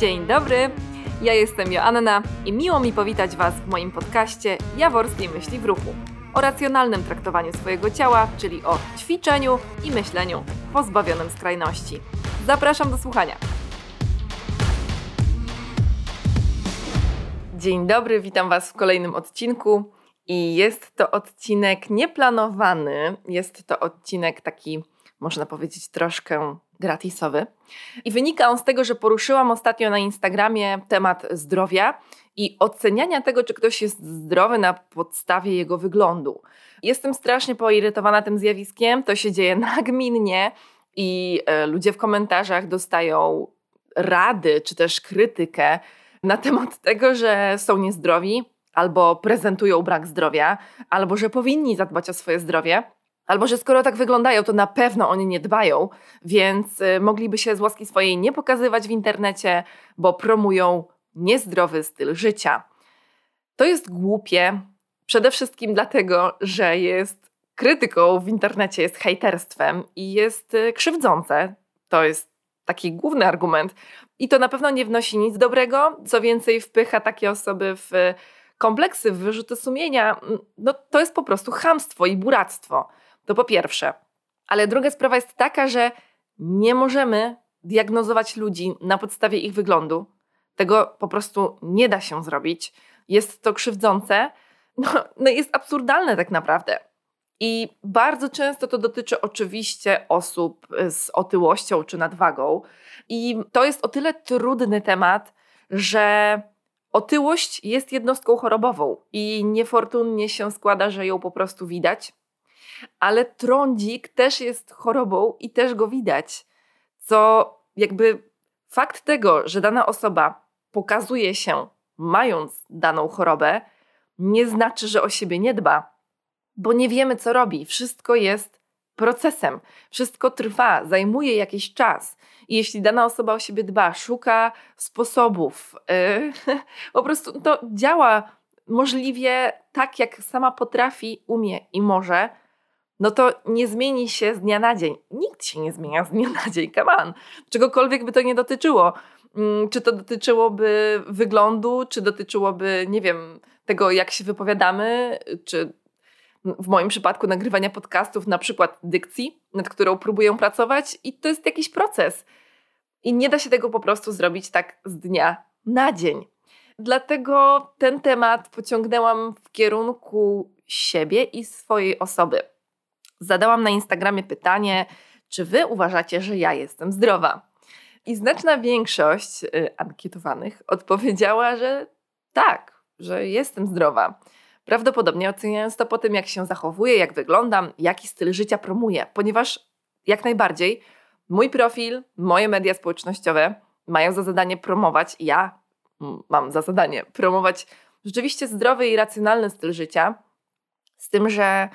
Dzień dobry, ja jestem Joanna i miło mi powitać Was w moim podcaście Jaworskiej Myśli w Ruchu o racjonalnym traktowaniu swojego ciała, czyli o ćwiczeniu i myśleniu pozbawionym skrajności. Zapraszam do słuchania. Dzień dobry, witam Was w kolejnym odcinku. I jest to odcinek nieplanowany, jest to odcinek taki, można powiedzieć, troszkę gratisowy. I wynika on z tego, że poruszyłam ostatnio na Instagramie temat zdrowia i oceniania tego, czy ktoś jest zdrowy na podstawie jego wyglądu. Jestem strasznie poirytowana tym zjawiskiem, to się dzieje nagminnie i e, ludzie w komentarzach dostają rady czy też krytykę na temat tego, że są niezdrowi albo prezentują brak zdrowia, albo że powinni zadbać o swoje zdrowie. Albo że skoro tak wyglądają, to na pewno oni nie dbają, więc y, mogliby się z łaski swojej nie pokazywać w internecie, bo promują niezdrowy styl życia. To jest głupie, przede wszystkim dlatego, że jest krytyką w internecie, jest hejterstwem i jest y, krzywdzące. To jest taki główny argument. I to na pewno nie wnosi nic dobrego, co więcej, wpycha takie osoby w kompleksy, w wyrzuty sumienia. No to jest po prostu chamstwo i buractwo. To po pierwsze. Ale druga sprawa jest taka, że nie możemy diagnozować ludzi na podstawie ich wyglądu. Tego po prostu nie da się zrobić. Jest to krzywdzące, no, no jest absurdalne tak naprawdę. I bardzo często to dotyczy oczywiście osób z otyłością czy nadwagą. I to jest o tyle trudny temat, że otyłość jest jednostką chorobową i niefortunnie się składa, że ją po prostu widać ale trądzik też jest chorobą i też go widać. Co jakby fakt tego, że dana osoba pokazuje się mając daną chorobę, nie znaczy, że o siebie nie dba, bo nie wiemy, co robi. Wszystko jest procesem, wszystko trwa, zajmuje jakiś czas. I jeśli dana osoba o siebie dba, szuka sposobów, yy, po prostu to działa możliwie tak, jak sama potrafi, umie i może, no to nie zmieni się z dnia na dzień. Nikt się nie zmienia z dnia na dzień, come on. Czegokolwiek by to nie dotyczyło. Mm, czy to dotyczyłoby wyglądu, czy dotyczyłoby, nie wiem, tego, jak się wypowiadamy, czy w moim przypadku nagrywania podcastów, na przykład dykcji, nad którą próbuję pracować, i to jest jakiś proces. I nie da się tego po prostu zrobić tak z dnia na dzień. Dlatego ten temat pociągnęłam w kierunku siebie i swojej osoby zadałam na Instagramie pytanie, czy wy uważacie, że ja jestem zdrowa? I znaczna większość y, ankietowanych odpowiedziała, że tak, że jestem zdrowa. Prawdopodobnie oceniając to po tym, jak się zachowuję, jak wyglądam, jaki styl życia promuję, ponieważ jak najbardziej mój profil, moje media społecznościowe mają za zadanie promować, ja mam za zadanie promować rzeczywiście zdrowy i racjonalny styl życia, z tym, że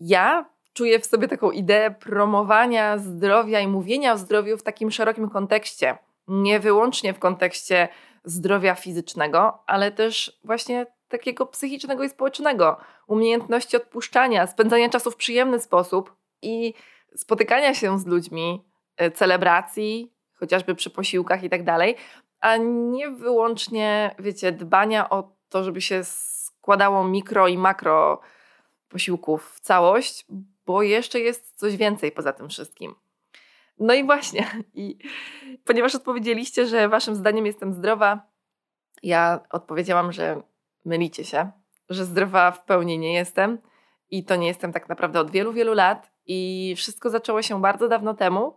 ja czuję w sobie taką ideę promowania zdrowia i mówienia o zdrowiu w takim szerokim kontekście. Nie wyłącznie w kontekście zdrowia fizycznego, ale też właśnie takiego psychicznego i społecznego. Umiejętności odpuszczania, spędzania czasu w przyjemny sposób i spotykania się z ludźmi, e, celebracji, chociażby przy posiłkach i tak dalej, a nie wyłącznie, wiecie, dbania o to, żeby się składało mikro i makro posiłków w całość, bo jeszcze jest coś więcej poza tym wszystkim. No i właśnie, i ponieważ odpowiedzieliście, że waszym zdaniem jestem zdrowa, ja odpowiedziałam, że mylicie się, że zdrowa w pełni nie jestem i to nie jestem tak naprawdę od wielu, wielu lat i wszystko zaczęło się bardzo dawno temu.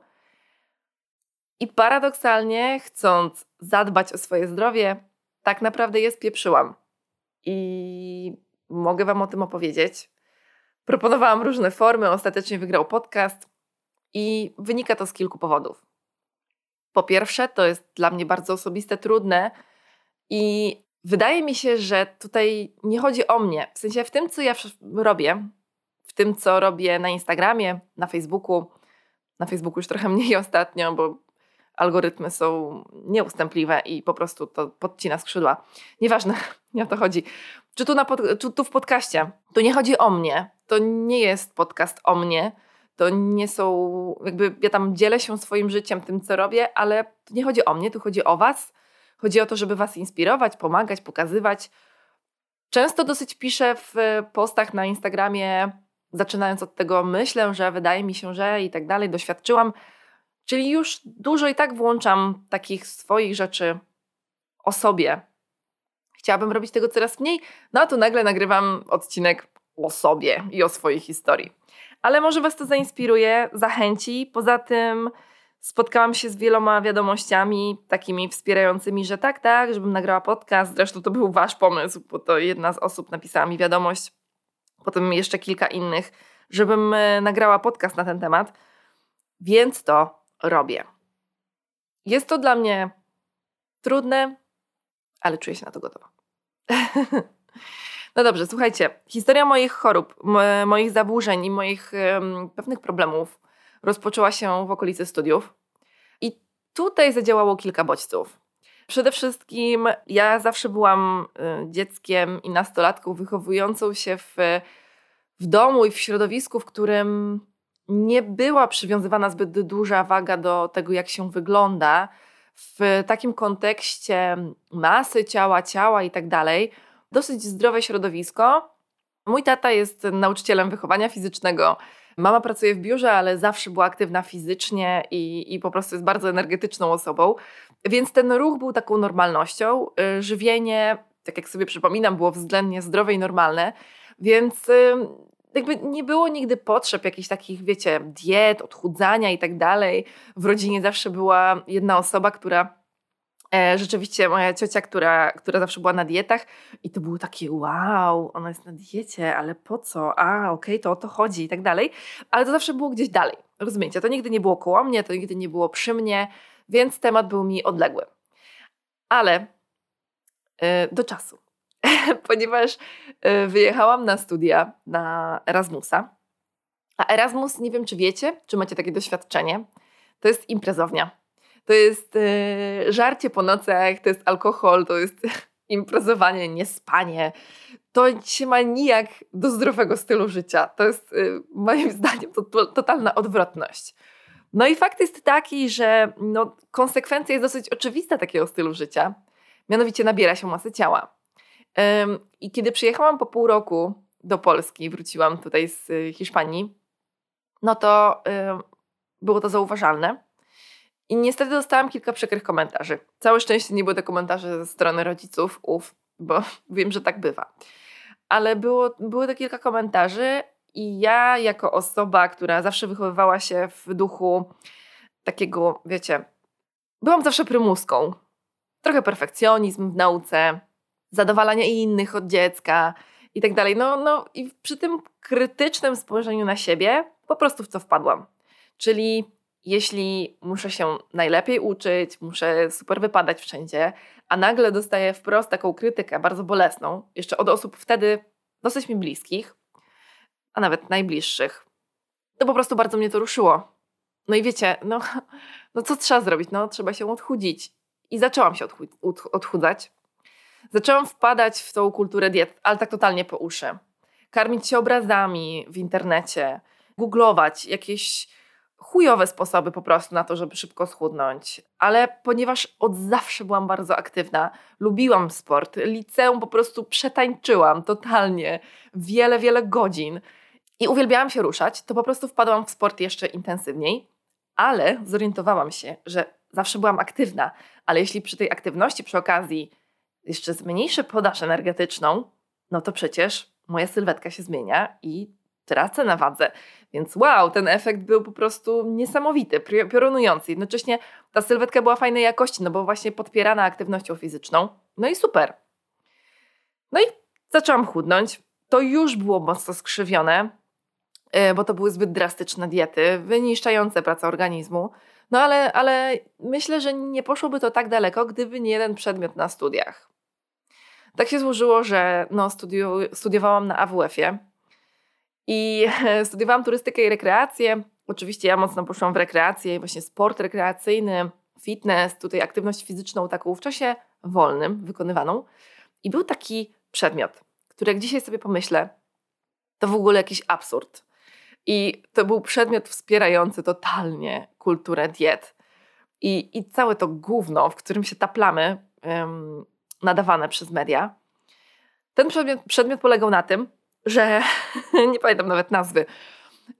I paradoksalnie, chcąc zadbać o swoje zdrowie, tak naprawdę je spieprzyłam. I mogę Wam o tym opowiedzieć. Proponowałam różne formy, ostatecznie wygrał podcast i wynika to z kilku powodów. Po pierwsze, to jest dla mnie bardzo osobiste, trudne i wydaje mi się, że tutaj nie chodzi o mnie. W sensie w tym, co ja robię, w tym, co robię na Instagramie, na Facebooku. Na Facebooku już trochę mniej ostatnio, bo algorytmy są nieustępliwe i po prostu to podcina skrzydła. Nieważne, nie o to chodzi. Czy tu, na pod, czy tu w podcaście, to nie chodzi o mnie, to nie jest podcast o mnie, To nie są, jakby ja tam dzielę się swoim życiem, tym co robię, ale nie chodzi o mnie, tu chodzi o Was. Chodzi o to, żeby Was inspirować, pomagać, pokazywać. Często dosyć piszę w postach na Instagramie, zaczynając od tego, myślę, że wydaje mi się, że i tak dalej, doświadczyłam. Czyli już dużo i tak włączam takich swoich rzeczy o sobie. Chciałabym robić tego coraz mniej, no a tu nagle nagrywam odcinek o sobie i o swojej historii. Ale może Was to zainspiruje, zachęci. Poza tym spotkałam się z wieloma wiadomościami takimi wspierającymi, że tak, tak, żebym nagrała podcast. Zresztą to był Wasz pomysł, bo to jedna z osób napisała mi wiadomość, potem jeszcze kilka innych, żebym e, nagrała podcast na ten temat. Więc to robię. Jest to dla mnie trudne, ale czuję się na to gotowa. no dobrze, słuchajcie. Historia moich chorób, moich zaburzeń i moich pewnych problemów rozpoczęła się w okolicy studiów. I tutaj zadziałało kilka bodźców. Przede wszystkim ja zawsze byłam y, dzieckiem i nastolatką wychowującą się w, w domu i w środowisku, w którym nie była przywiązywana zbyt duża waga do tego, jak się wygląda, w takim kontekście masy ciała, ciała i tak dalej, dosyć zdrowe środowisko. Mój tata jest nauczycielem wychowania fizycznego. Mama pracuje w biurze, ale zawsze była aktywna fizycznie i, i po prostu jest bardzo energetyczną osobą. Więc ten ruch był taką normalnością. Y, żywienie, tak jak sobie przypominam, było względnie zdrowe i normalne. Więc jakby nie było nigdy potrzeb jakichś takich, wiecie, diet, odchudzania i tak dalej. W rodzinie zawsze była jedna osoba, która E, rzeczywiście moja ciocia, która, która zawsze była na dietach i to było takie wow, ona jest na diecie, ale po co? A, okej, okay, to o to chodzi i tak dalej. Ale to zawsze było gdzieś dalej, rozumiecie? To nigdy nie było koło mnie, to nigdy nie było przy mnie, więc temat był mi odległy. Ale yy, do czasu. ponieważ y, wyjechałam na studia na Erasmusa. A Erasmus, nie wiem czy wiecie, czy macie takie doświadczenie, to jest imprezownia. To jest y, żarcie po nocach, to jest alkohol, to jest imprezowanie, niespanie. To się ma nijak do zdrowego stylu życia. To jest y, moim zdaniem to, totalna odwrotność. No i fakt jest taki, że no, konsekwencja jest dosyć oczywista takiego stylu życia. Mianowicie nabiera się masy ciała. I kiedy przyjechałam po pół roku do Polski, wróciłam tutaj z y, Hiszpanii, no to było to zauważalne. I niestety dostałam kilka przykrych komentarzy. Całe szczęście nie były te komentarze ze strony rodziców, ów, bo wiem, że tak bywa. Ale było, były to kilka komentarzy, i ja, jako osoba, która zawsze wychowywała się w duchu takiego, wiecie, byłam zawsze prymuską. Trochę perfekcjonizm w nauce, zadowalania innych od dziecka i tak dalej. No, no i przy tym krytycznym spojrzeniu na siebie po prostu w co wpadłam. Czyli jeśli muszę się najlepiej uczyć, muszę super wypadać wszędzie, a nagle dostaję wprost taką krytykę bardzo bolesną, jeszcze od osób wtedy dosyć mi bliskich, a nawet najbliższych, to po prostu bardzo mnie to ruszyło. No i wiecie, no, no co trzeba zrobić? No trzeba się odchudzić. I zaczęłam się odchudzać. Zaczęłam wpadać w tą kulturę diet, ale tak totalnie po uszy. Karmić się obrazami w internecie, googlować jakieś chujowe sposoby po prostu na to, żeby szybko schudnąć. Ale ponieważ od zawsze byłam bardzo aktywna, lubiłam sport, liceum po prostu przetańczyłam totalnie wiele, wiele godzin i uwielbiałam się ruszać, to po prostu wpadłam w sport jeszcze intensywniej, ale zorientowałam się, że zawsze byłam aktywna, ale jeśli przy tej aktywności przy okazji jeszcze zmniejszę podaż energetyczną, no to przecież moja sylwetka się zmienia i tracę na wadze. Więc wow, ten efekt był po prostu niesamowity, piorunujący. Jednocześnie ta sylwetka była fajnej jakości, no bo właśnie podpierana aktywnością fizyczną. No i super. No i zaczęłam chudnąć. To już było mocno skrzywione, e, bo to były zbyt drastyczne diety, wyniszczające pracę organizmu. No ale, ale myślę, że nie poszłoby to tak daleko, gdyby nie jeden przedmiot na studiach. Tak się złożyło, że no, studiu, studiowałam na AWF-ie i studiowałam turystykę i rekreację. Oczywiście ja mocno poszłam w rekreację, właśnie sport rekreacyjny, fitness, tutaj aktywność fizyczną taką w czasie wolnym wykonywaną. I był taki przedmiot, który jak dzisiaj sobie pomyślę, to w ogóle jakiś absurd. I to był przedmiot wspierający totalnie kulturę diet. I, i całe to gówno, w którym się taplamy, um, nadawane przez media. Ten przedmiot, przedmiot polegał na tym, że nie pamiętam nawet nazwy,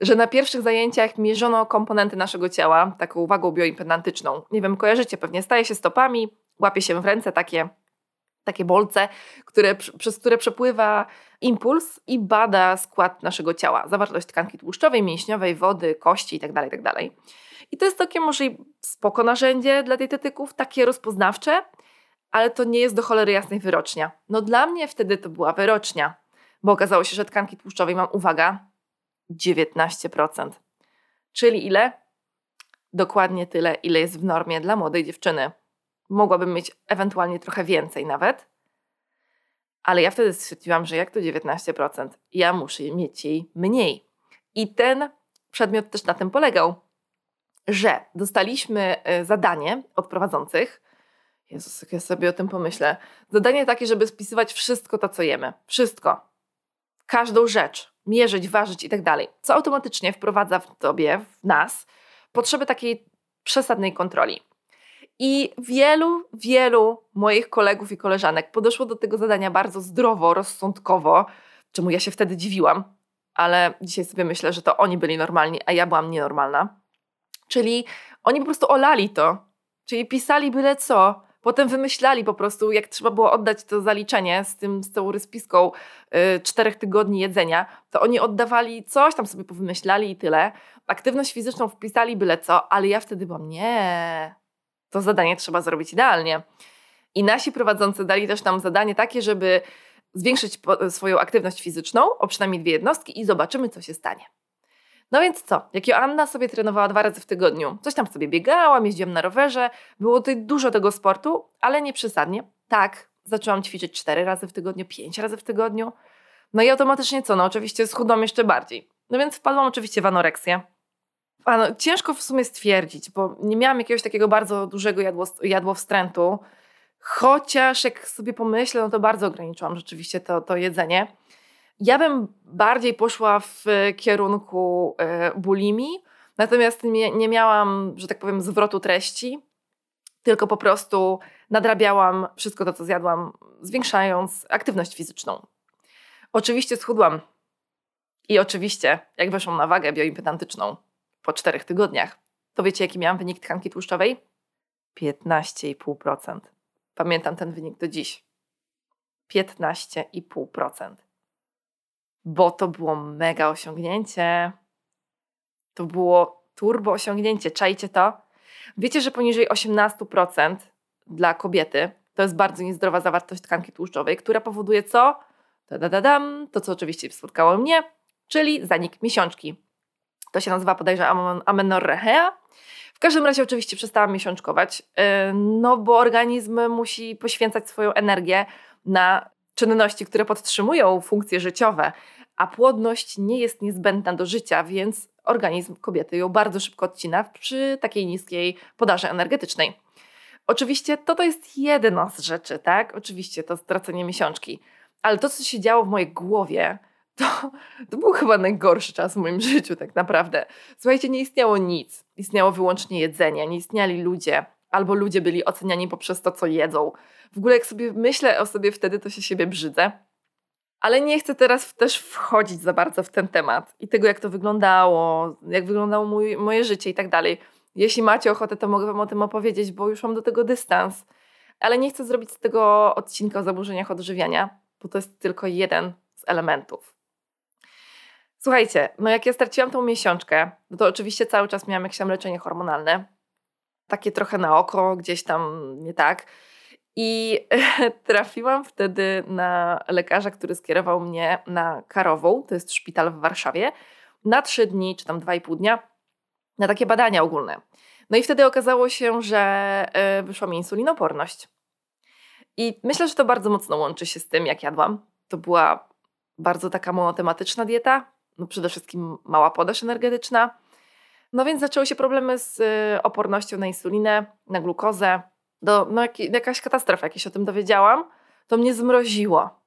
że na pierwszych zajęciach mierzono komponenty naszego ciała taką wagą bioimpedantyczną. Nie wiem, kojarzycie pewnie, staje się stopami, łapie się w ręce takie, takie bolce, które, przez które przepływa impuls i bada skład naszego ciała, zawartość tkanki tłuszczowej, mięśniowej, wody, kości itd. Tak itd. Tak I to jest takie może spoko narzędzie dla dietetyków, takie rozpoznawcze, ale to nie jest do cholery jasnej wyrocznia. No dla mnie wtedy to była wyrocznia, bo okazało się, że tkanki tłuszczowej mam, uwaga, 19%. Czyli ile? Dokładnie tyle, ile jest w normie dla młodej dziewczyny. Mogłabym mieć ewentualnie trochę więcej nawet, ale ja wtedy stwierdziłam, że jak to 19%, ja muszę mieć jej mniej. I ten przedmiot też na tym polegał, że dostaliśmy e, zadanie od prowadzących. Jezus, jak ja sobie o tym pomyślę. Zadanie takie, żeby spisywać wszystko to, co jemy. Wszystko. Każdą rzecz. Mierzyć, ważyć i tak dalej. Co automatycznie wprowadza w tobie, w nas, potrzebę takiej przesadnej kontroli. I wielu, wielu moich kolegów i koleżanek podeszło do tego zadania bardzo zdrowo, rozsądkowo, czemu ja się wtedy dziwiłam, ale dzisiaj sobie myślę, że to oni byli normalni, a ja byłam nienormalna. Czyli oni po prostu olali to, czyli pisali byle co, potem wymyślali po prostu, jak trzeba było oddać to zaliczenie z, tym, z tą ryspiską yy, czterech tygodni jedzenia, to oni oddawali coś, tam sobie powymyślali i tyle. Aktywność fizyczną wpisali byle co, ale ja wtedy byłam, nie, to zadanie trzeba zrobić idealnie. I nasi prowadzący dali też nam zadanie takie, żeby zwiększyć swoją aktywność fizyczną o przynajmniej dwie jednostki i zobaczymy, co się stanie. No więc co? Jak Joanna sobie trenowała dwa razy w tygodniu, coś tam sobie biegałam, jeździłam na rowerze, było tutaj dużo tego sportu, ale nie przesadnie. Tak, zaczęłam ćwiczyć cztery razy w tygodniu, pięć razy w tygodniu. No i automatycznie co? No oczywiście schudłam jeszcze bardziej. No więc wpadłam oczywiście w anoreksję. A no, ciężko w sumie stwierdzić, bo nie miałam jakiegoś takiego bardzo dużego jadło, jadłowstrętu. Chociaż jak sobie pomyślę, no to bardzo ograniczyłam rzeczywiście to, to jedzenie. Ja bym bardziej poszła w kierunku y, bulimii, natomiast nie, nie miałam, że tak powiem, zwrotu treści, tylko po prostu nadrabiałam wszystko to, co zjadłam, zwiększając aktywność fizyczną. Oczywiście schudłam. I oczywiście, jak weszłam na wagę bioimpedantyczną, po czterech tygodniach. To wiecie, jaki miałam wynik tkanki tłuszczowej? 15,5%. Pamiętam ten wynik do dziś. 15,5%. Bo to było mega osiągnięcie. To było turbo osiągnięcie. Czajcie to? Wiecie, że poniżej 18% dla kobiety to jest bardzo niezdrowa zawartość tkanki tłuszczowej, która powoduje co? Da-da-da-dam, to co oczywiście spotkało mnie, czyli zanik miesiączki. To się nazywa podejrzewam amenorrhea. W każdym razie oczywiście przestałam miesiączkować, y, no bo organizm musi poświęcać swoją energię na czynności, które podtrzymują funkcje życiowe, a płodność nie jest niezbędna do życia, więc organizm kobiety ją bardzo szybko odcina przy takiej niskiej podaży energetycznej. Oczywiście to to jest jedna z rzeczy, tak? Oczywiście to stracenie miesiączki, ale to, co się działo w mojej głowie, to, to był chyba najgorszy czas w moim życiu, tak naprawdę. Słuchajcie, nie istniało nic. Istniało wyłącznie jedzenie, nie istniali ludzie, albo ludzie byli oceniani poprzez to, co jedzą. W ogóle, jak sobie myślę o sobie wtedy, to się siebie brzydzę. Ale nie chcę teraz też wchodzić za bardzo w ten temat i tego, jak to wyglądało, jak wyglądało mój, moje życie i tak dalej. Jeśli macie ochotę, to mogę Wam o tym opowiedzieć, bo już mam do tego dystans. Ale nie chcę zrobić z tego odcinka o zaburzeniach odżywiania, bo to jest tylko jeden z elementów. Słuchajcie, no jak ja straciłam tą miesiączkę, no to oczywiście cały czas miałam jakieś tam leczenie hormonalne. Takie trochę na oko, gdzieś tam nie tak. I trafiłam wtedy na lekarza, który skierował mnie na Karową, to jest szpital w Warszawie, na trzy dni, czy tam dwa i pół dnia, na takie badania ogólne. No i wtedy okazało się, że e, wyszła mi insulinoporność. I myślę, że to bardzo mocno łączy się z tym, jak jadłam. To była bardzo taka monotematyczna dieta, no przede wszystkim mała podaż energetyczna. No więc zaczęły się problemy z y, opornością na insulinę, na glukozę. Do, no jak, jakaś katastrofa, jak się o tym dowiedziałam, to mnie zmroziło.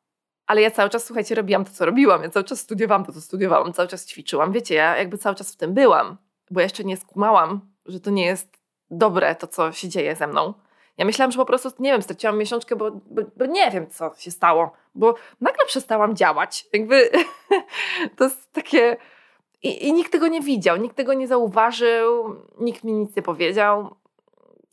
ale ja cały czas, słuchajcie, robiłam to, co robiłam. Ja cały czas studiowałam to, co studiowałam, cały czas ćwiczyłam. Wiecie, ja jakby cały czas w tym byłam, bo ja jeszcze nie skumałam, że to nie jest dobre to, co się dzieje ze mną. Ja myślałam, że po prostu, nie wiem, straciłam miesiączkę, bo, bo, bo nie wiem, co się stało, bo nagle przestałam działać. Jakby to jest takie... I, I nikt tego nie widział, nikt tego nie zauważył, nikt mi nic nie powiedział.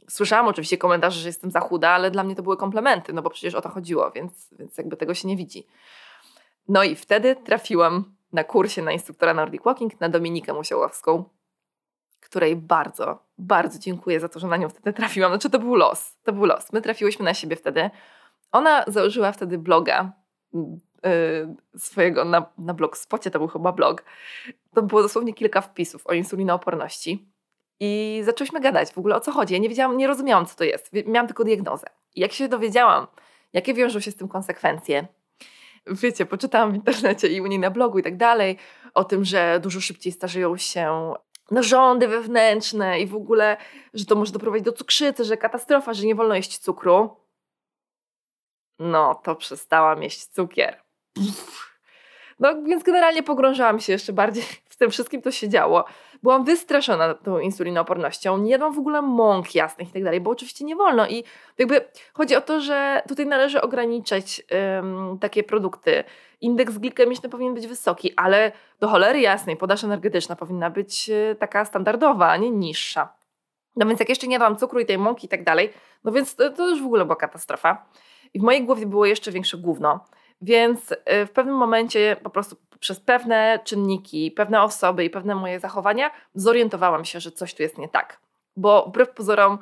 Słyszałam oczywiście komentarze, że jestem za chuda, ale dla mnie to były komplementy, no bo przecież o to chodziło, więc, więc jakby tego się nie widzi. No i wtedy trafiłam na kursie na instruktora Nordic Walking na Dominikę Musiałowską, której bardzo, bardzo dziękuję za to, że na nią wtedy trafiłam. Znaczy to był los, to był los. My trafiłyśmy na siebie wtedy. Ona założyła wtedy bloga swojego na, na blogspocie, to był chyba blog. To było dosłownie kilka wpisów o insulinooporności. I zaczęłyśmy gadać w ogóle o co chodzi. Ja nie wiedziałam, nie rozumiałam, co to jest. Miałam tylko diagnozę. I jak się dowiedziałam, jakie wiążą się z tym konsekwencje, wiecie, poczytałam w internecie i u niej na blogu i tak dalej, o tym, że dużo szybciej starzeją się narządy wewnętrzne i w ogóle, że to może doprowadzić do cukrzycy, że katastrofa, że nie wolno jeść cukru. No, to przestałam jeść cukier. No, więc generalnie pogrążałam się jeszcze bardziej w tym wszystkim, co się działo. Byłam wystraszona tą insulinoopornością, nie jadłam w ogóle mąk jasnych i tak dalej, bo oczywiście nie wolno. I jakby chodzi o to, że tutaj należy ograniczać takie produkty. Indeks glikemiczny powinien być wysoki, ale do cholery jasnej podaż energetyczna powinna być e, taka standardowa, a nie niższa. No więc jak jeszcze nie jadłam cukru i tej mąki i tak dalej, no więc to, to już w ogóle była katastrofa. I w mojej głowie było jeszcze większe gówno. Więc e, w pewnym momencie po prostu przez pewne czynniki, pewne osoby i pewne moje zachowania zorientowałam się, że coś tu jest nie tak. Bo wbrew pozorom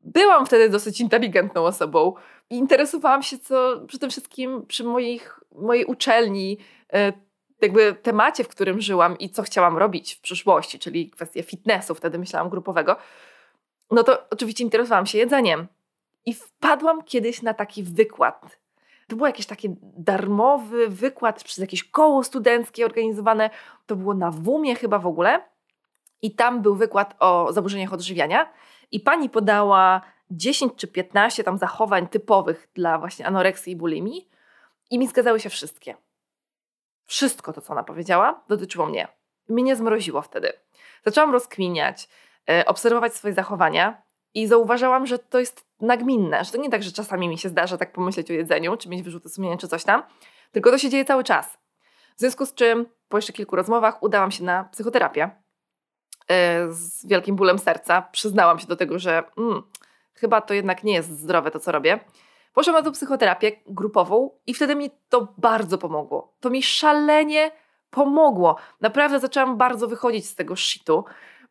byłam wtedy dosyć inteligentną osobą i interesowałam się co tym wszystkim przy moich, mojej uczelni, e, jakby temacie, w którym żyłam i co chciałam robić w przyszłości, czyli kwestie fitnessu, wtedy myślałam grupowego, no to oczywiście interesowałam się jedzeniem. I wpadłam kiedyś na taki wykład to był jakiś taki darmowy wykład przez jakieś koło studenckie organizowane. To było na WUMie chyba w ogóle. I tam był wykład o zaburzeniach odżywiania. I pani podała 10 czy 15 tam zachowań typowych dla właśnie anoreksji i bulimii. I mi zgadzały się wszystkie. Wszystko to, co ona powiedziała, dotyczyło mnie. Mnie zmroziło wtedy. Zaczęłam rozkminiać, e, obserwować swoje zachowania i zauważałam, że to jest nagminne, że to nie tak, że czasami mi się zdarza tak pomyśleć o jedzeniu, czy mieć wyrzuty sumienia, czy coś tam, tylko to się dzieje cały czas. W związku z czym po jeszcze kilku rozmowach udałam się na psychoterapię e, z wielkim bólem serca. Przyznałam się do tego, że mm, chyba to jednak nie jest zdrowe to, co robię. Poszłam na tą psychoterapię grupową i wtedy mi to bardzo pomogło. To mi szalenie pomogło. Naprawdę zaczęłam bardzo wychodzić z tego shitu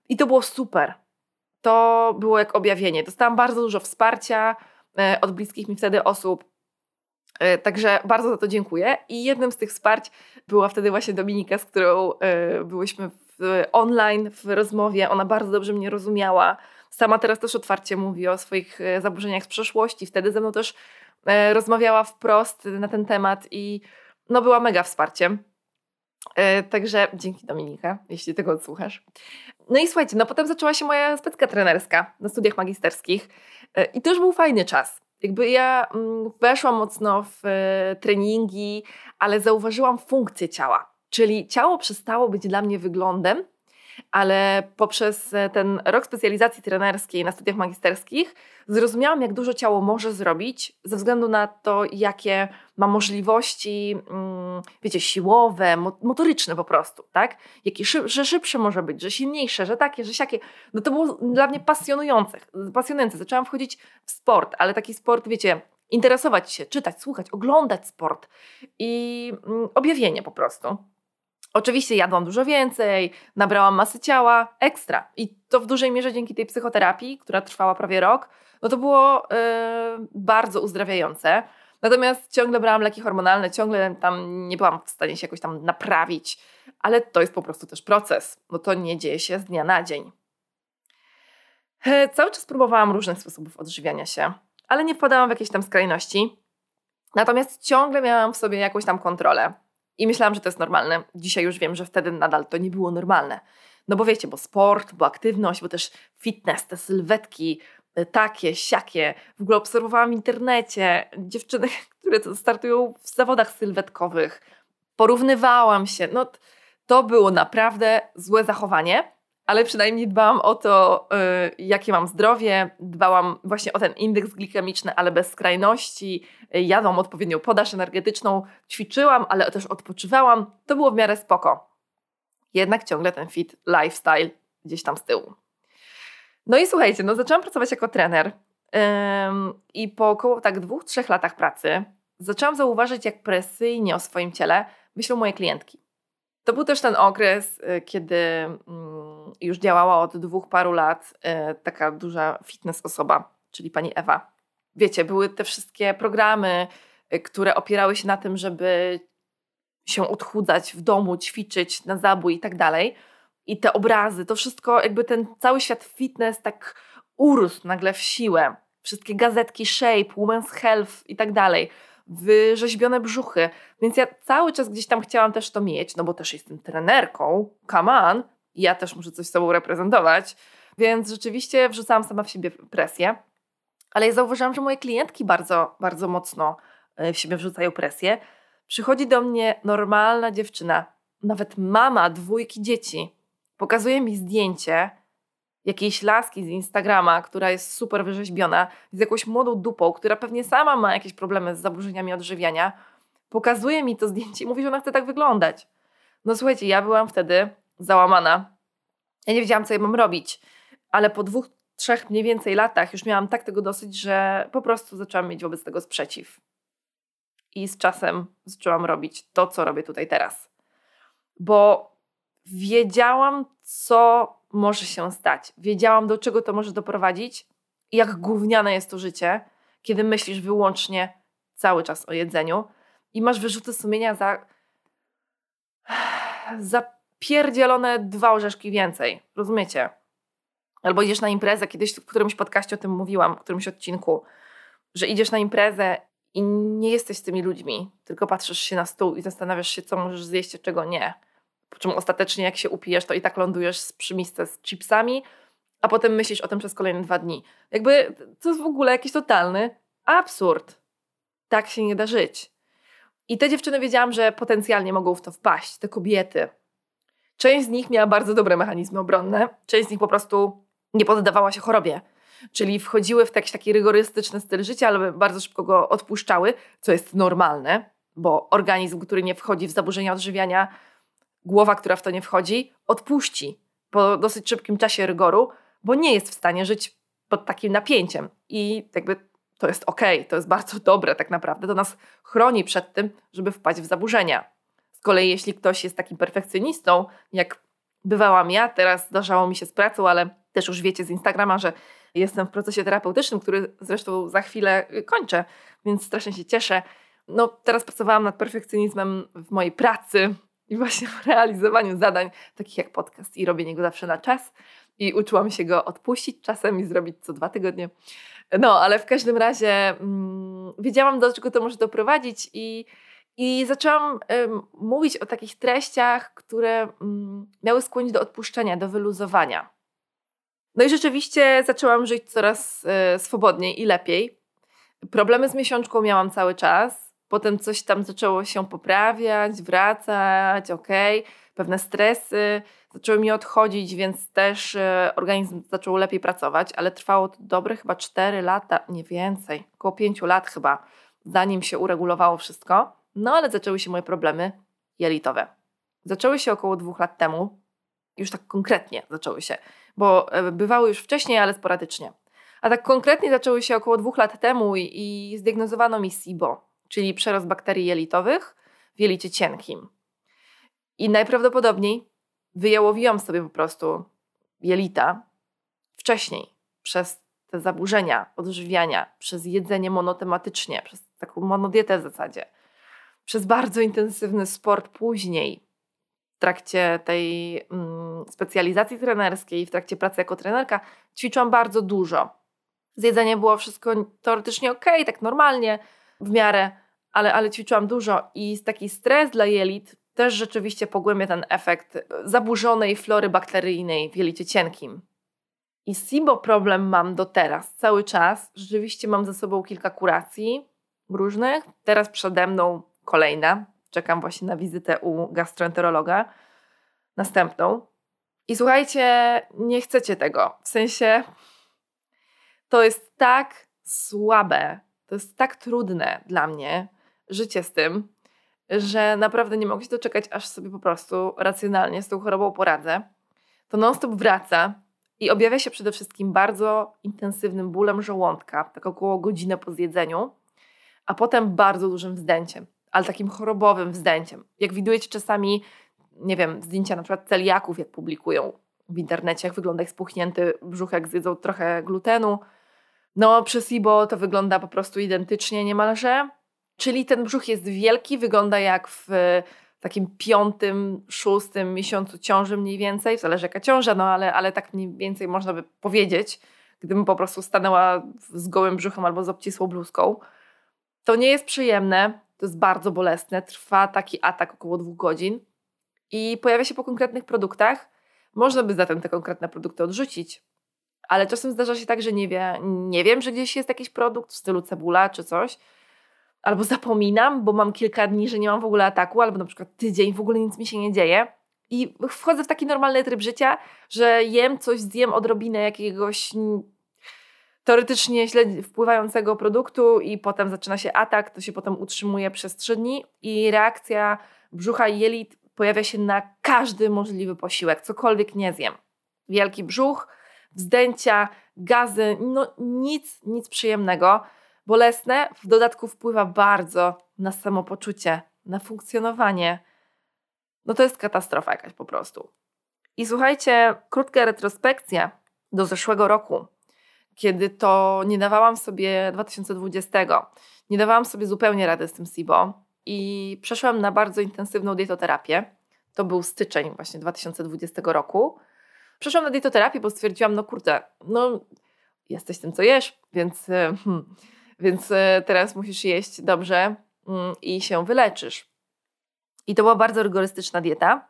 i to było super to było jak objawienie. Dostałam bardzo dużo wsparcia e, od bliskich mi wtedy osób. E, także bardzo za to dziękuję. I jednym z tych wsparć była wtedy właśnie Dominika, z którą e, byłyśmy w, online w rozmowie. Ona bardzo dobrze mnie rozumiała. Sama teraz też otwarcie mówi o swoich zaburzeniach z przeszłości. Wtedy ze mną też rozmawiała wprost na ten temat i no była mega wsparciem. Także dzięki Dominika, jeśli tego odsłuchasz. No i słuchajcie, no potem zaczęła się moja specka trenerska na studiach magisterskich e, i to już był fajny czas. Jakby ja mm, weszłam mocno w e, treningi, ale zauważyłam funkcję ciała. Czyli ciało przestało być dla mnie wyglądem, ale poprzez e, ten rok specjalizacji trenerskiej na studiach magisterskich zrozumiałam, jak dużo ciało może zrobić ze względu na to, jakie ma możliwości, mm, wiecie, siłowe, motoryczne po prostu, tak? Szyb, że szybsze może być, że silniejsze, że takie, że siakie. No to było dla mnie pasjonujące. pasjonujące. Zaczęłam wchodzić w sport, ale taki sport, wiecie, interesować się, czytać, słuchać, oglądać sport i mm, objawienie po prostu. Oczywiście jadłam dużo więcej, nabrałam masy ciała, ekstra. I to w dużej mierze dzięki tej psychoterapii, która trwała prawie rok, no to było yy, bardzo uzdrawiające. Natomiast ciągle brałam leki hormonalne, ciągle tam nie byłam w stanie się jakoś tam naprawić, ale to jest po prostu też proces, bo to nie dzieje się z dnia na dzień. E, cały czas próbowałam różnych sposobów odżywiania się, ale nie wpadałam w jakieś tam skrajności. Natomiast ciągle miałam w sobie jakąś tam kontrolę. I myślałam, że to jest normalne. Dzisiaj już wiem, że wtedy nadal to nie było normalne. No bo wiecie, bo sport, bo aktywność, bo też fitness, te sylwetki, takie, siakie. W ogóle obserwowałam w internecie dziewczyny, które startują w zawodach sylwetkowych. Porównywałam się. No, to było naprawdę złe zachowanie, ale przynajmniej dbałam o to, yy, jakie mam zdrowie, dbałam właśnie o ten indeks glikemiczny, ale bez skrajności. Yy, jadłam odpowiednią podaż energetyczną, ćwiczyłam, ale też odpoczywałam. To było w miarę spoko. Jednak ciągle ten fit lifestyle gdzieś tam z tyłu. No i słuchajcie, no zaczęłam pracować jako trener i po około tak dwóch, trzech latach pracy zaczęłam zauważyć, jak presyjnie o swoim ciele myślą moje klientki. To był też ten okres, y, kiedy mm, już działała od dwóch paru lat y, taka duża fitness osoba, czyli pani Ewa. Wiecie, były te wszystkie programy, y, które opierały się na tym, żeby się odchudzać w domu, ćwiczyć na zabój i tak dalej. I te obrazy, to wszystko, jakby ten cały świat fitness tak urósł nagle w siłę. Wszystkie gazetki Shape, Women's Health i tak dalej wyrzeźbione brzuchy. Więc ja cały czas gdzieś tam chciałam też to mieć, no bo też jestem trenerką, come on, ja też muszę coś sobą reprezentować, więc rzeczywiście wrzucałam sama w siebie presję. Ale ja zauważyłam, że moje klientki bardzo, bardzo mocno e, w siebie wrzucają presję. Przychodzi do mnie normalna dziewczyna, nawet mama dwójki dzieci, pokazuje mi zdjęcie, jakiejś laski z Instagrama, która jest super wyrzeźbiona, z jakąś młodą dupą, która pewnie sama ma jakieś problemy z zaburzeniami odżywiania, pokazuje mi to zdjęcie i mówi, że ona chce tak wyglądać. No słuchajcie, ja byłam wtedy załamana. Ja nie wiedziałam, co ja mam robić, ale po dwóch, trzech mniej więcej latach już miałam tak tego dosyć, że po prostu zaczęłam mieć wobec tego sprzeciw. I z czasem zaczęłam robić to, co robię tutaj teraz. Bo wiedziałam, co może się stać. Wiedziałam, do czego to może doprowadzić i jak gówniane jest to życie, kiedy myślisz wyłącznie cały czas o jedzeniu i masz wyrzuty sumienia za za pierdzielone dwa orzeszki więcej. Rozumiecie? Albo idziesz na imprezę, kiedyś w którymś podcaście o tym mówiłam, w którymś odcinku, że idziesz na imprezę i nie jesteś z tymi ludźmi, tylko patrzysz się na stół i zastanawiasz się, co możesz zjeść, a czego nie. Po czym ostatecznie jak się upijesz, to i tak lądujesz przy misce z chipsami, a potem myślisz o tym przez kolejne dwa dni. Jakby to jest w ogóle jakiś totalny absurd. Tak się nie da żyć. I te dziewczyny wiedziałam, że potencjalnie mogą w to wpaść, te kobiety. Część z nich miała bardzo dobre mechanizmy obronne, część z nich po prostu nie poddawała się chorobie. Czyli wchodziły w jakiś taki rygorystyczny styl życia, ale bardzo szybko go odpuszczały, co jest normalne, bo organizm, który nie wchodzi w zaburzenia odżywiania, głowa, która w to nie wchodzi, odpuści po dosyć szybkim czasie rygoru, bo nie jest w stanie żyć pod takim napięciem. I jakby to jest ok, to jest bardzo dobre tak naprawdę. To nas chroni przed tym, żeby wpaść w zaburzenia. Kolei, jeśli ktoś jest takim perfekcjonistą, jak bywałam ja, teraz zdarzało mi się z pracą, ale też już wiecie z Instagrama, że jestem w procesie terapeutycznym, który zresztą za chwilę kończę, więc strasznie się cieszę. No, teraz pracowałam nad perfekcjonizmem w mojej pracy, i właśnie w realizowaniu zadań, takich jak podcast i robienie go zawsze na czas. I uczyłam się go odpuścić czasem i zrobić co dwa tygodnie. No, ale w każdym razie mm, wiedziałam, do czego to może doprowadzić i, i zaczęłam mówić o takich treściach, które mm, miały skłonić do odpuszczenia, do wyluzowania. No i rzeczywiście zaczęłam żyć coraz y, swobodniej i lepiej. Problemy z miesiączką miałam cały czas Potem coś tam zaczęło się poprawiać, wracać, ok, pewne stresy zaczęły mi odchodzić, więc też e, organizm zaczął lepiej pracować, ale trwało to dobre chyba 4 lata, nie więcej, około 5 lat chyba, zanim się uregulowało wszystko. No ale zaczęły się moje problemy jelitowe. Zaczęły się około dwóch lat temu, już tak konkretnie zaczęły się, bo e, bywały już wcześniej, ale sporadycznie. A tak konkretnie zaczęły się około dwóch lat temu i, i zdiagnozowano mi SIBO, czyli przerost bakterii jelitowych w jelicie cienkim. I najprawdopodobniej wyjałowiłam sobie po prostu jelita wcześniej przez te zaburzenia odżywiania, przez jedzenie monotematycznie, przez taką monodietę w zasadzie, przez bardzo intensywny sport później, w trakcie tej mm, specjalizacji trenerskiej, w trakcie pracy jako trenerka, ćwiczyłam bardzo dużo. Z jedzeniem było wszystko teoretycznie ok, tak normalnie, w miarę, ale, ale ćwiczyłam dużo i taki stres dla jelit też rzeczywiście pogłębia ten efekt zaburzonej flory bakteryjnej w jelicie cienkim. I SIBO problem mam do teraz, cały czas. Rzeczywiście mam ze sobą kilka kuracji różnych. Teraz przede mną kolejna. Czekam właśnie na wizytę u gastroenterologa. Następną. I słuchajcie, nie chcecie tego. W sensie to jest tak słabe, to jest tak trudne dla mnie życie z tym, że naprawdę nie mogę się doczekać, aż sobie po prostu racjonalnie z tą chorobą poradzę. To non-stop wraca i objawia się przede wszystkim bardzo intensywnym bólem żołądka, tak około godzinę po zjedzeniu, a potem bardzo dużym wzdęciem, ale takim chorobowym wzdęciem. Jak widujecie czasami, nie wiem, zdjęcia na przykład celiaków, jak publikują w internecie, jak wygląda ich spuchnięty brzuch, jak zjedzą trochę glutenu. No, przy SIBO to wygląda po prostu identycznie niemalże. Czyli ten brzuch jest wielki, wygląda jak w takim piątym, szóstym miesiącu ciąży mniej więcej, zależy jaka ciąża, no ale, ale tak mniej więcej można by powiedzieć, gdybym po prostu stanęła z gołym brzuchem albo z obcisłą bluzką. To nie jest przyjemne, to jest bardzo bolesne, trwa taki atak około dwóch godzin i pojawia się po konkretnych produktach. Można by zatem te konkretne produkty odrzucić, ale czasem zdarza się tak, że nie, wie, nie wiem, że gdzieś jest jakiś produkt w stylu cebula czy coś, albo zapominam, bo mam kilka dni, że nie mam w ogóle ataku, albo na przykład tydzień, w ogóle nic mi się nie dzieje. I wchodzę w taki normalny tryb życia, że jem coś, zjem odrobinę jakiegoś teoretycznie źle wpływającego produktu i potem zaczyna się atak, to się potem utrzymuje przez trzy dni i reakcja brzucha i jelit pojawia się na każdy możliwy posiłek, cokolwiek nie zjem. Wielki brzuch, wzdęcia, gazy, no nic, nic przyjemnego bolesne, w dodatku wpływa bardzo na samopoczucie, na funkcjonowanie. No to jest katastrofa jakaś po prostu. I słuchajcie, krótka retrospekcja do zeszłego roku, kiedy to nie dawałam sobie 2020, nie dawałam sobie zupełnie rady z tym SIBO i przeszłam na bardzo intensywną dietoterapię. To był styczeń właśnie 2020 roku. Przeszłam na dietoterapię, bo stwierdziłam, no kurde, no jesteś tym, co jesz, więc hmm, więc e, teraz musisz jeść dobrze mm, i się wyleczysz. I to była bardzo rygorystyczna dieta,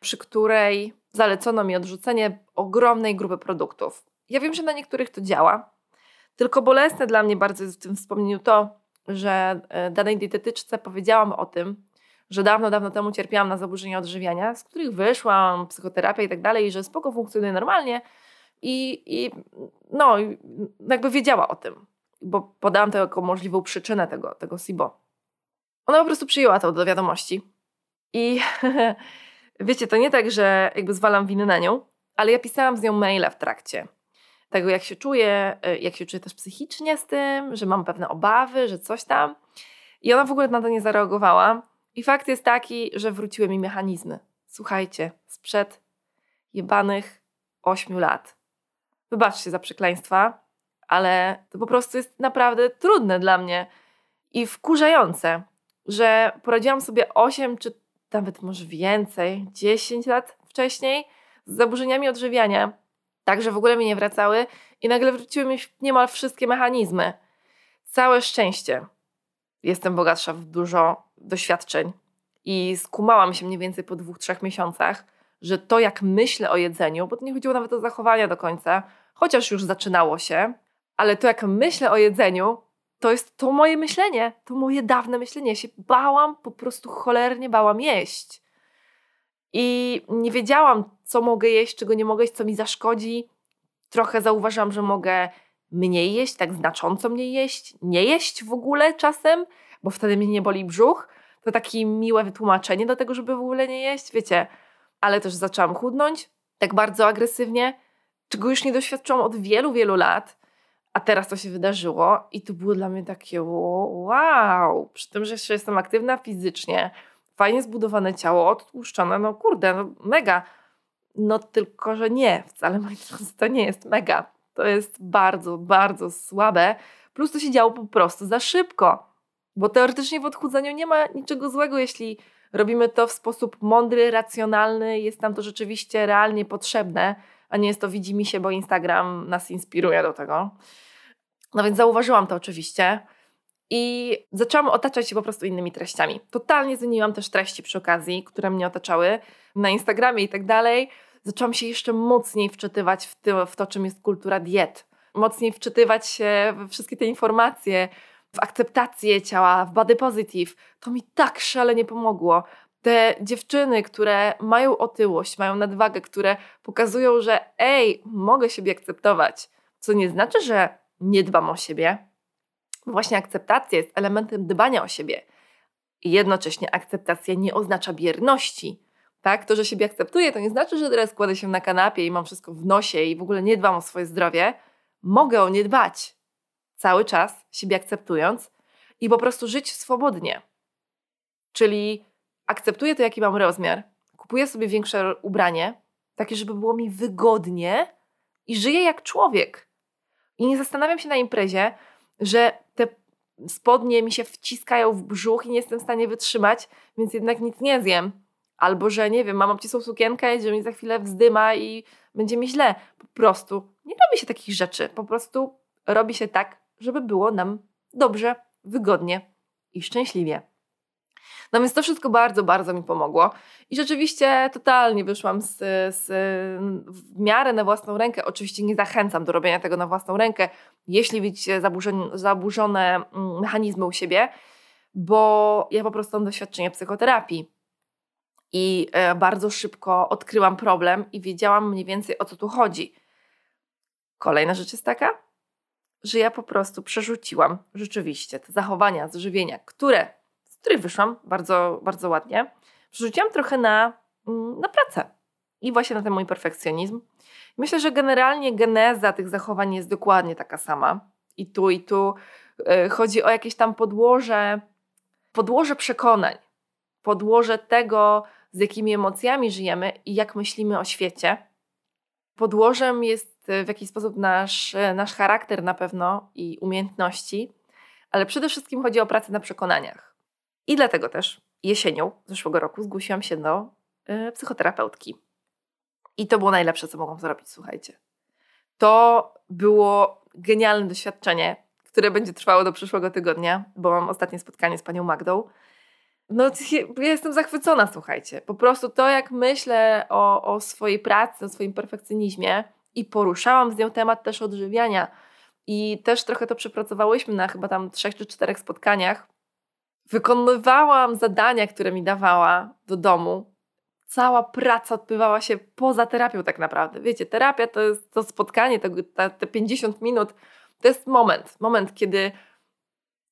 przy której zalecono mi odrzucenie ogromnej grupy produktów. Ja wiem, że na niektórych to działa, tylko bolesne dla mnie bardzo jest w tym wspomnieniu to, że e, danej dietetyczce powiedziałam o tym, że dawno, dawno temu cierpiałam na zaburzenia odżywiania, z których wyszłam, psychoterapia i tak dalej, i że spoko funkcjonuje normalnie i, i no, jakby wiedziała o tym bo podałam to jako możliwą przyczynę tego, tego SIBO. Ona po prostu przyjęła to do wiadomości. I wiecie, to nie tak, że jakby zwalam winę na nią, ale ja pisałam z nią maila w trakcie tego, jak się czuję, e, jak się czuję też psychicznie z tym, że mam pewne obawy, że coś tam. I ona w ogóle na to nie zareagowała. I fakt jest taki, że wróciły mi mechanizmy. Słuchajcie, sprzed jebanych ośmiu lat. Wybaczcie za przekleństwa, ale to po prostu jest naprawdę trudne dla mnie i wkurzające, że poradziłam sobie 8 czy nawet może więcej, 10 lat wcześniej z zaburzeniami odżywiania, tak że w ogóle mi nie wracały i nagle wróciły mi niemal wszystkie mechanizmy. Całe szczęście. Jestem bogatsza w dużo doświadczeń i skumałam się mniej więcej po dwóch, trzech miesiącach, że to jak myślę o jedzeniu, bo to nie chodziło nawet o zachowania do końca, chociaż już zaczynało się, ale to jak myślę o jedzeniu, to jest to moje myślenie, to moje dawne myślenie. Ja się bałam, po prostu cholernie bałam jeść. I nie wiedziałam, co mogę jeść, czego nie mogę jeść, co mi zaszkodzi. Trochę zauważyłam, że mogę mniej jeść, tak znacząco mniej jeść, nie jeść w ogóle czasem, bo wtedy mnie nie boli brzuch. To takie miłe wytłumaczenie do tego, żeby w ogóle nie jeść, wiecie. Ale też zaczęłam chudnąć, tak bardzo agresywnie, czego już nie doświadczyłam od wielu, wielu lat. A teraz to się wydarzyło i to było dla mnie takie wow. Przy tym, że jeszcze jestem aktywna fizycznie, fajnie zbudowane ciało, odtłuszczone, no kurde, no mega. No tylko, że nie, wcale to nie jest mega. To jest bardzo, bardzo słabe. Plus to się działo po prostu za szybko. Bo teoretycznie w odchudzaniu nie ma niczego złego, jeśli robimy to w sposób mądry, racjonalny, jest nam to rzeczywiście realnie potrzebne, a nie jest to widzi mi się, bo Instagram nas inspiruje do tego. No więc zauważyłam to oczywiście i zaczęłam otaczać się po prostu innymi treściami. Totalnie zmieniłam też treści przy okazji, które mnie otaczały na Instagramie i tak dalej. zaczęłam się jeszcze mocniej wczytywać w, ty, w to, czym jest kultura diet. Mocniej wczytywać się we wszystkie te informacje, w akceptację ciała, w body positive. To mi tak szalenie pomogło. Te dziewczyny, które mają otyłość, mają nadwagę, które pokazują, że ej, mogę siebie akceptować, co nie znaczy, że nie dbam o siebie. Właśnie akceptacja jest elementem dbania o siebie. I jednocześnie akceptacja nie oznacza bierności. Tak? To, że siebie akceptuję, to nie znaczy, że teraz kładę się na kanapie i mam wszystko w nosie i w ogóle nie dbam o swoje zdrowie. Mogę o nie dbać. Cały czas siebie akceptując i po prostu żyć swobodnie. Czyli akceptuję to, jaki mam rozmiar, kupuję sobie większe ubranie, takie, żeby było mi wygodnie i żyję jak człowiek. I nie zastanawiam się na imprezie, że te spodnie mi się wciskają w brzuch i nie jestem w stanie wytrzymać, więc jednak nic nie zjem. Albo, że nie wiem, mam obcisłą sukienkę, że mi za chwilę wzdyma i będzie mi źle. Po prostu nie robi się takich rzeczy. Po prostu robi się tak, żeby było nam dobrze, wygodnie i szczęśliwie. Więc to wszystko bardzo, bardzo mi pomogło. I rzeczywiście totalnie wyszłam z, z, w miarę na własną rękę. Oczywiście nie zachęcam do robienia tego na własną rękę, jeśli widzicie zaburzone, zaburzone mm, mechanizmy u siebie, bo ja po prostu mam doświadczenie psychoterapii. I e, bardzo szybko odkryłam problem i wiedziałam mniej więcej o co tu chodzi. Kolejna rzecz jest taka, że ja po prostu przerzuciłam rzeczywiście te zachowania z żywienia, które której wyszłam bardzo, bardzo ładnie, przerzuciłam trochę na, mm, na pracę i właśnie na ten mój perfekcjonizm. Myślę, że generalnie geneza tych zachowań jest dokładnie taka sama. I tu, i tu yy, chodzi o jakieś tam podłoże, podłoże przekonań, podłoże tego, z jakimi emocjami żyjemy i jak myślimy o świecie. Podłożem jest w jakiś sposób nasz, nasz charakter na pewno i umiejętności, ale przede wszystkim chodzi o pracę na przekonaniach. I dlatego też jesienią zeszłego roku zgłosiłam się do y, psychoterapeutki. I to było najlepsze, co mogłam zrobić, słuchajcie. To było genialne doświadczenie, które będzie trwało do przyszłego tygodnia, bo mam ostatnie spotkanie z panią Magdą. No, ja jestem zachwycona, słuchajcie. Po prostu to, jak myślę o, o swojej pracy, o swoim perfekcjonizmie i poruszałam z nią temat też odżywiania. I też trochę to przepracowałyśmy na chyba tam trzech czy czterech spotkaniach, Wykonywałam zadania, które mi dawała do domu. Cała praca odbywała się poza terapią, tak naprawdę. Wiecie, terapia to jest to spotkanie, to, te, te 50 minut to jest moment, moment, kiedy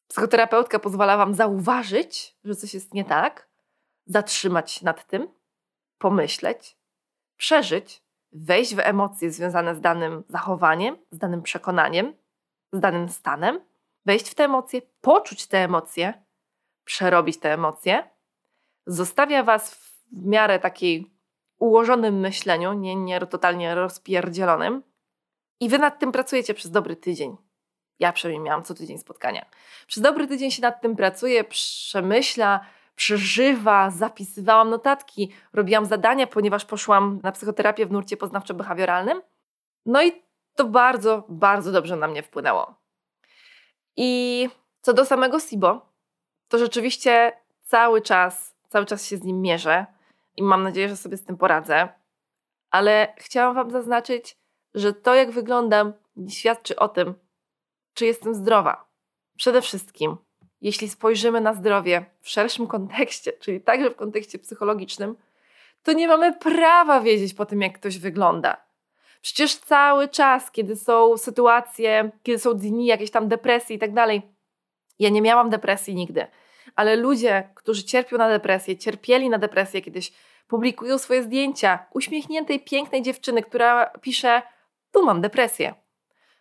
psychoterapeutka pozwala Wam zauważyć, że coś jest nie tak, zatrzymać nad tym, pomyśleć, przeżyć, wejść w emocje związane z danym zachowaniem, z danym przekonaniem, z danym stanem, wejść w te emocje, poczuć te emocje przerobić te emocje, zostawia Was w miarę takiej ułożonym myśleniu, nie, nie totalnie rozpierdzielonym i Wy nad tym pracujecie przez dobry tydzień. Ja przynajmniej miałam co tydzień spotkania. Przez dobry tydzień się nad tym pracuje, przemyśla, przeżywa, zapisywałam notatki, robiłam zadania, ponieważ poszłam na psychoterapię w nurcie poznawczo-behawioralnym. No i to bardzo, bardzo dobrze na mnie wpłynęło. I co do samego SIBO, to rzeczywiście cały czas, cały czas się z nim mierzę i mam nadzieję, że sobie z tym poradzę. Ale chciałam Wam zaznaczyć, że to, jak wyglądam, świadczy o tym, czy jestem zdrowa. Przede wszystkim, jeśli spojrzymy na zdrowie w szerszym kontekście, czyli także w kontekście psychologicznym, to nie mamy prawa wiedzieć po tym, jak ktoś wygląda. Przecież cały czas, kiedy są sytuacje, kiedy są dni, jakieś tam depresje i tak dalej, ja nie miałam depresji nigdy ale ludzie, którzy cierpią na depresję, cierpieli na depresję kiedyś, publikują swoje zdjęcia uśmiechniętej, pięknej dziewczyny, która pisze: Tu mam depresję,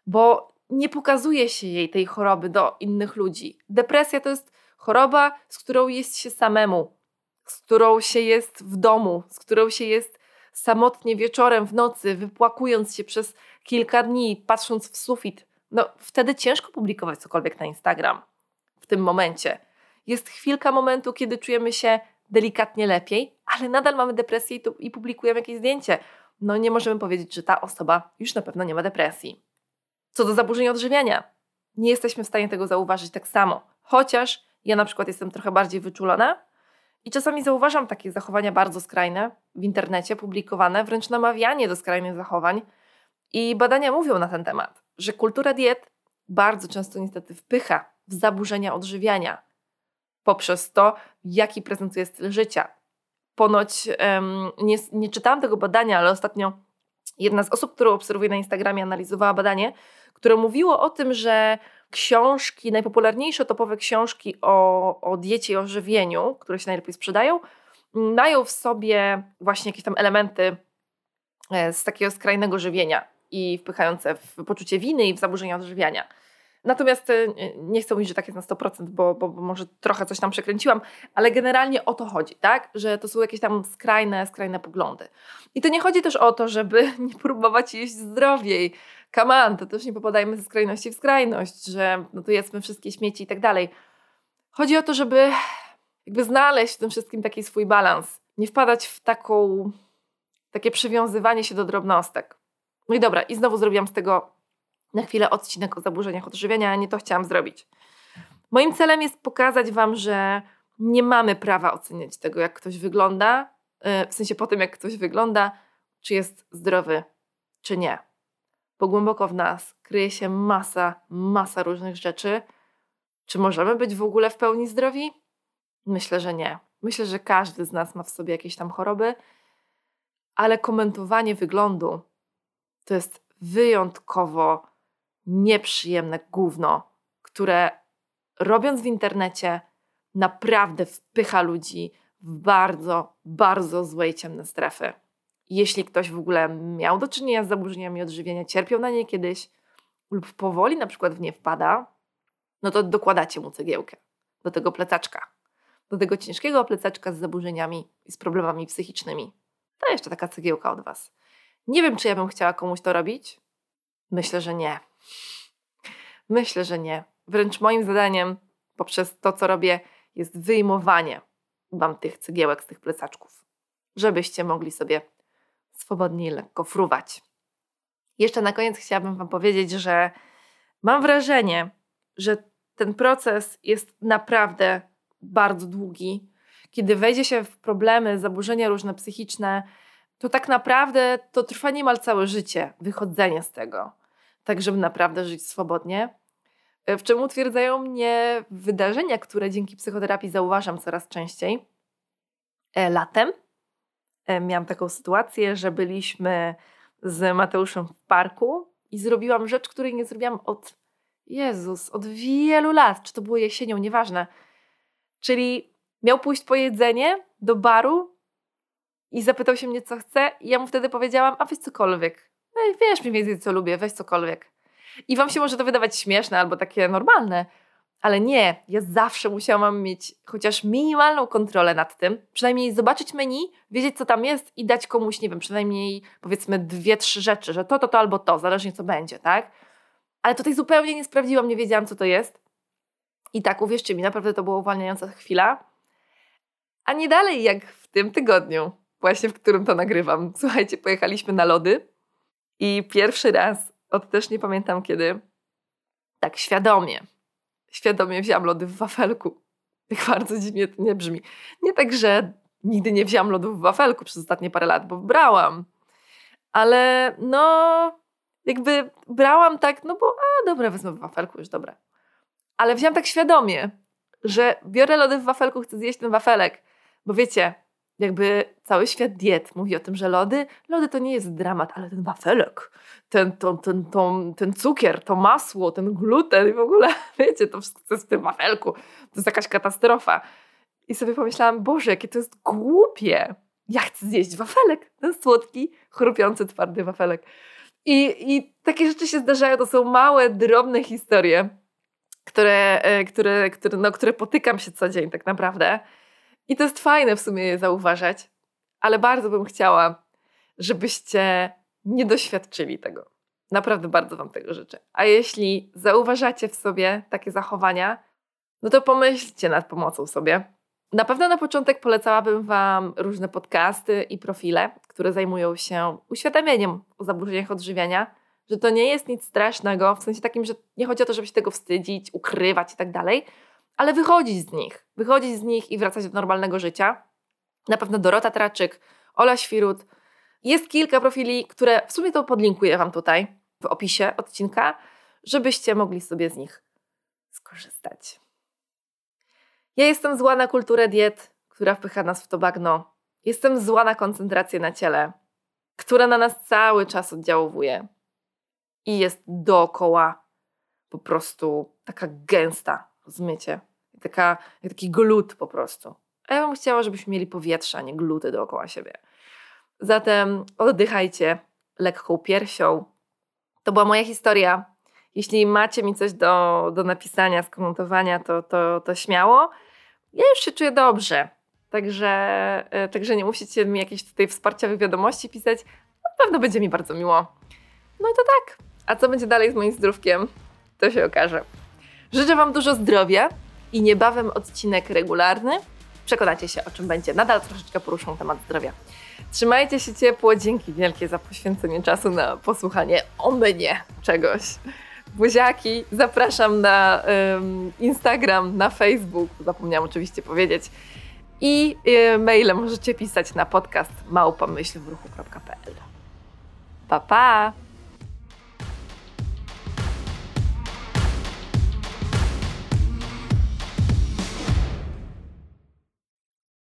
bo nie pokazuje się jej tej choroby do innych ludzi. Depresja to jest choroba, z którą jest się samemu, z którą się jest w domu, z którą się jest samotnie wieczorem, w nocy, wypłakując się przez kilka dni, patrząc w sufit. No, wtedy ciężko publikować cokolwiek na Instagram w tym momencie jest chwilka momentu, kiedy czujemy się delikatnie lepiej, ale nadal mamy depresję i, tu, i publikujemy jakieś zdjęcie. No nie możemy powiedzieć, że ta osoba już na pewno nie ma depresji. Co do zaburzeń odżywiania, nie jesteśmy w stanie tego zauważyć tak samo. Chociaż ja na przykład jestem trochę bardziej wyczulona I czasami zauważam takie zachowania bardzo skrajne w internecie, publikowane, wręcz namawianie do skrajnych zachowań. I badania mówią na ten temat, że kultura diet bardzo często niestety wpycha w zaburzenia odżywiania poprzez to, jaki prezentuje styl życia. Ponoć um, nie, nie czytałam tego badania, ale ostatnio jedna z osób, którą obserwuję na Instagramie, analizowała badanie, które mówiło o tym, że książki, najpopularniejsze topowe książki o, o diecie i o żywieniu, które się najlepiej sprzedają, mają w sobie właśnie jakieś tam elementy e, z takiego skrajnego żywienia i wpychające w poczucie winy i w zaburzenia odżywiania. Natomiast e, nie chcę mówić, że tak jest na 100%, bo, bo, bo, może trochę coś tam przekręciłam, ale generalnie o to chodzi, tak? Że to są jakieś tam skrajne, skrajne poglądy. I to nie chodzi też o to, żeby nie próbować jeść zdrowiej. Come on, to też nie popadajmy ze skrajności w skrajność, że no to jedzmy wszystkie śmieci i tak dalej. Chodzi o to, żeby jakby znaleźć w tym wszystkim taki swój balans. Nie wpadać w taką, takie przywiązywanie się do drobnostek. No i dobra, i znowu zrobiłam z tego na chwilę odcinek o zaburzeniach odżywiania, nie to chciałam zrobić. Moim celem jest pokazać Wam, że nie mamy prawa oceniać tego, jak ktoś wygląda, y, w sensie po tym, jak ktoś wygląda, czy jest zdrowy, czy nie. Bo głęboko w nas kryje się masa, masa różnych rzeczy. Czy możemy być w ogóle w pełni zdrowi? Myślę, że nie. Myślę, że każdy z nas ma w sobie jakieś tam choroby, ale komentowanie wyglądu to jest wyjątkowo nieprzyjemne gówno, które robiąc w internecie naprawdę wpycha ludzi w bardzo, bardzo złej ciemne strefy. Jeśli ktoś w ogóle miał do czynienia z zaburzeniami odżywienia, cierpiał na nie kiedyś lub powoli na przykład w nie wpada, no to dokładacie mu cegiełkę do tego plecaczka, do tego ciężkiego plecaczka z zaburzeniami i z problemami psychicznymi. To jeszcze taka cegiełka od Was. Nie wiem, czy ja bym chciała komuś to robić. Myślę, że nie. Myślę, że nie. Wręcz moim zadaniem poprzez to, co robię, jest wyjmowanie wam tych cegiełek z tych plecaczków, żebyście mogli sobie swobodnie i lekko fruwać. Jeszcze na koniec chciałabym Wam powiedzieć, że mam wrażenie, że ten proces jest naprawdę bardzo długi. Kiedy wejdzie się w problemy, zaburzenia różne psychiczne, to tak naprawdę to trwa niemal całe życie, wychodzenie z tego, tak żeby naprawdę żyć swobodnie. E, w czym utwierdzają mnie wydarzenia, które dzięki psychoterapii zauważam coraz częściej. E, latem e, miałam taką sytuację, że byliśmy z Mateuszem w parku i zrobiłam rzecz, której nie zrobiłam od Jezus, od wielu lat, czy to było jesienią, nieważne. Czyli miał pójść po jedzenie do baru i zapytał się mnie, co chce, i ja mu wtedy powiedziałam, a weź cokolwiek. No i wiesz mniej więcej, co lubię, weź cokolwiek. I wam się może to wydawać śmieszne albo takie normalne, ale nie, ja zawsze musiałam mieć chociaż minimalną kontrolę nad tym, przynajmniej zobaczyć menu, wiedzieć co tam jest i dać komuś, nie wiem, przynajmniej powiedzmy dwie, trzy rzeczy, że to, to, to albo to, zależnie co będzie, tak? Ale tutaj zupełnie nie sprawdziłam, nie wiedziałam co to jest. I tak, uwierzcie mi, naprawdę to była uwalniająca chwila. A nie dalej jak w tym tygodniu, właśnie w którym to nagrywam. Słuchajcie, pojechaliśmy na lody i pierwszy raz od też nie pamiętam kiedy, tak świadomie, świadomie wziąłam lody w wafelku. Tak bardzo dziwnie to nie brzmi. Nie tak, że nigdy nie wziąłam lodów w wafelku przez ostatnie parę lat, bo brałam. Ale no, jakby brałam tak, no bo a dobra, wezmę w wafelku, już dobra. Ale wziąłam tak świadomie, że biorę lody w wafelku, chcę zjeść ten wafelek. Bo wiecie, jakby cały świat diet mówi o tym, że lody, lody to nie jest dramat, ale ten wafelek, ten, to, ten, to, ten cukier, to masło, ten gluten i w ogóle, wiecie, to wszystko jest w tym wafelku. To jest jakaś katastrofa. I sobie pomyślałam, Boże, jakie to jest głupie. Ja chcę zjeść wafelek, ten słodki, chrupiący, twardy wafelek. I, I takie rzeczy się zdarzają, to są małe, drobne historie, które, e, które, które, no, które potykam się co dzień tak naprawdę. I to jest fajne w sumie je zauważać, ale bardzo bym chciała, żebyście nie doświadczyli tego. Naprawdę bardzo Wam tego życzę. A jeśli zauważacie w sobie takie zachowania, no to pomyślcie nad pomocą sobie. Na pewno na początek polecałabym Wam różne podcasty i profile, które zajmują się uświadamieniem o zaburzeniach odżywiania, że to nie jest nic strasznego, w sensie takim, że nie chodzi o to, żeby się tego wstydzić, ukrywać i tak dalej, ale wychodzić z nich. Wychodzić z nich i wracać do normalnego życia. Na pewno Dorota Traczyk, Ola Świrut. Jest kilka profili, które w sumie to podlinkuję Wam tutaj w opisie odcinka, żebyście mogli sobie z nich skorzystać. Ja jestem zła na kulturę diet, która wpycha nas w to bagno. Jestem zła na koncentrację na ciele, która na nas cały czas oddziałuje i jest dookoła po prostu taka gęsta, rozumiecie? Taka, taki glut po prostu. A ja bym chciała, żebyśmy mieli powietrze, a nie gluty dookoła siebie. Zatem oddychajcie lekką piersią. To była moja historia. Jeśli macie mi coś do, do napisania, skomentowania, to, to, to śmiało. Ja już się czuję dobrze. Także, e, także nie musicie mi jakieś tutaj wsparciowych wiadomości pisać. Na pewno będzie mi bardzo miło. No i to tak. A co będzie dalej z moim zdrówkiem? To się okaże. Życzę Wam dużo zdrowia i niebawem odcinek regularny. Przekonacie się, o czym będzie. Nadal troszeczkę poruszą temat zdrowia. Trzymajcie się ciepło. Dzięki wielkie za poświęcenie czasu na posłuchanie o mnie czegoś. Buziaki, zapraszam na um, Instagram, na Facebook, zapomniałam oczywiście powiedzieć. I y, maile możecie pisać na podcast małpomyślwruchu.pl. Pa, pa!